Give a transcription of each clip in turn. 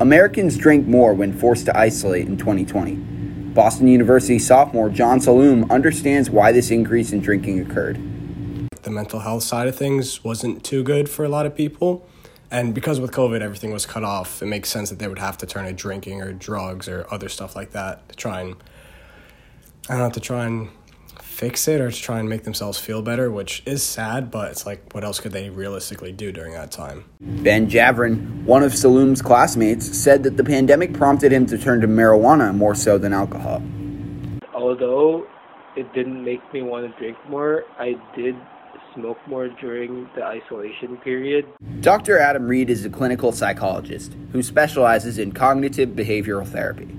Americans drink more when forced to isolate in 2020. Boston University sophomore John Saloom understands why this increase in drinking occurred. The mental health side of things wasn't too good for a lot of people. And because with COVID everything was cut off, it makes sense that they would have to turn to drinking or drugs or other stuff like that to try and I don't know to try and fix it or to try and make themselves feel better, which is sad, but it's like what else could they realistically do during that time? Ben Javrin, one of Saloom's classmates, said that the pandemic prompted him to turn to marijuana more so than alcohol. Although it didn't make me want to drink more, I did smoke more during the isolation period. Dr. Adam Reed is a clinical psychologist who specializes in cognitive behavioral therapy.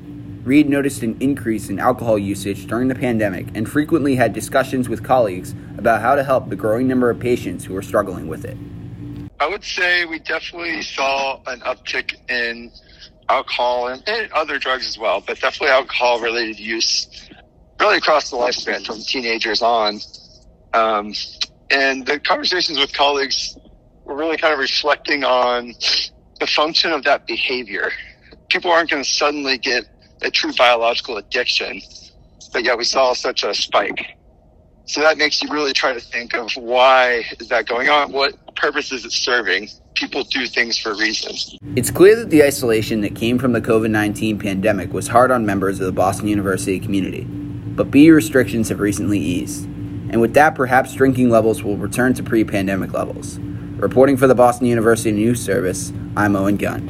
Reed noticed an increase in alcohol usage during the pandemic and frequently had discussions with colleagues about how to help the growing number of patients who are struggling with it. I would say we definitely saw an uptick in alcohol and, and other drugs as well, but definitely alcohol related use really across the lifespan from teenagers on. Um, and the conversations with colleagues were really kind of reflecting on the function of that behavior. People aren't going to suddenly get a true biological addiction, but yet we saw such a spike. So that makes you really try to think of why is that going on? What purpose is it serving? People do things for reasons. It's clear that the isolation that came from the COVID 19 pandemic was hard on members of the Boston University community, but BU restrictions have recently eased and with that, perhaps drinking levels will return to pre pandemic levels. Reporting for the Boston University News Service, I'm Owen Gunn.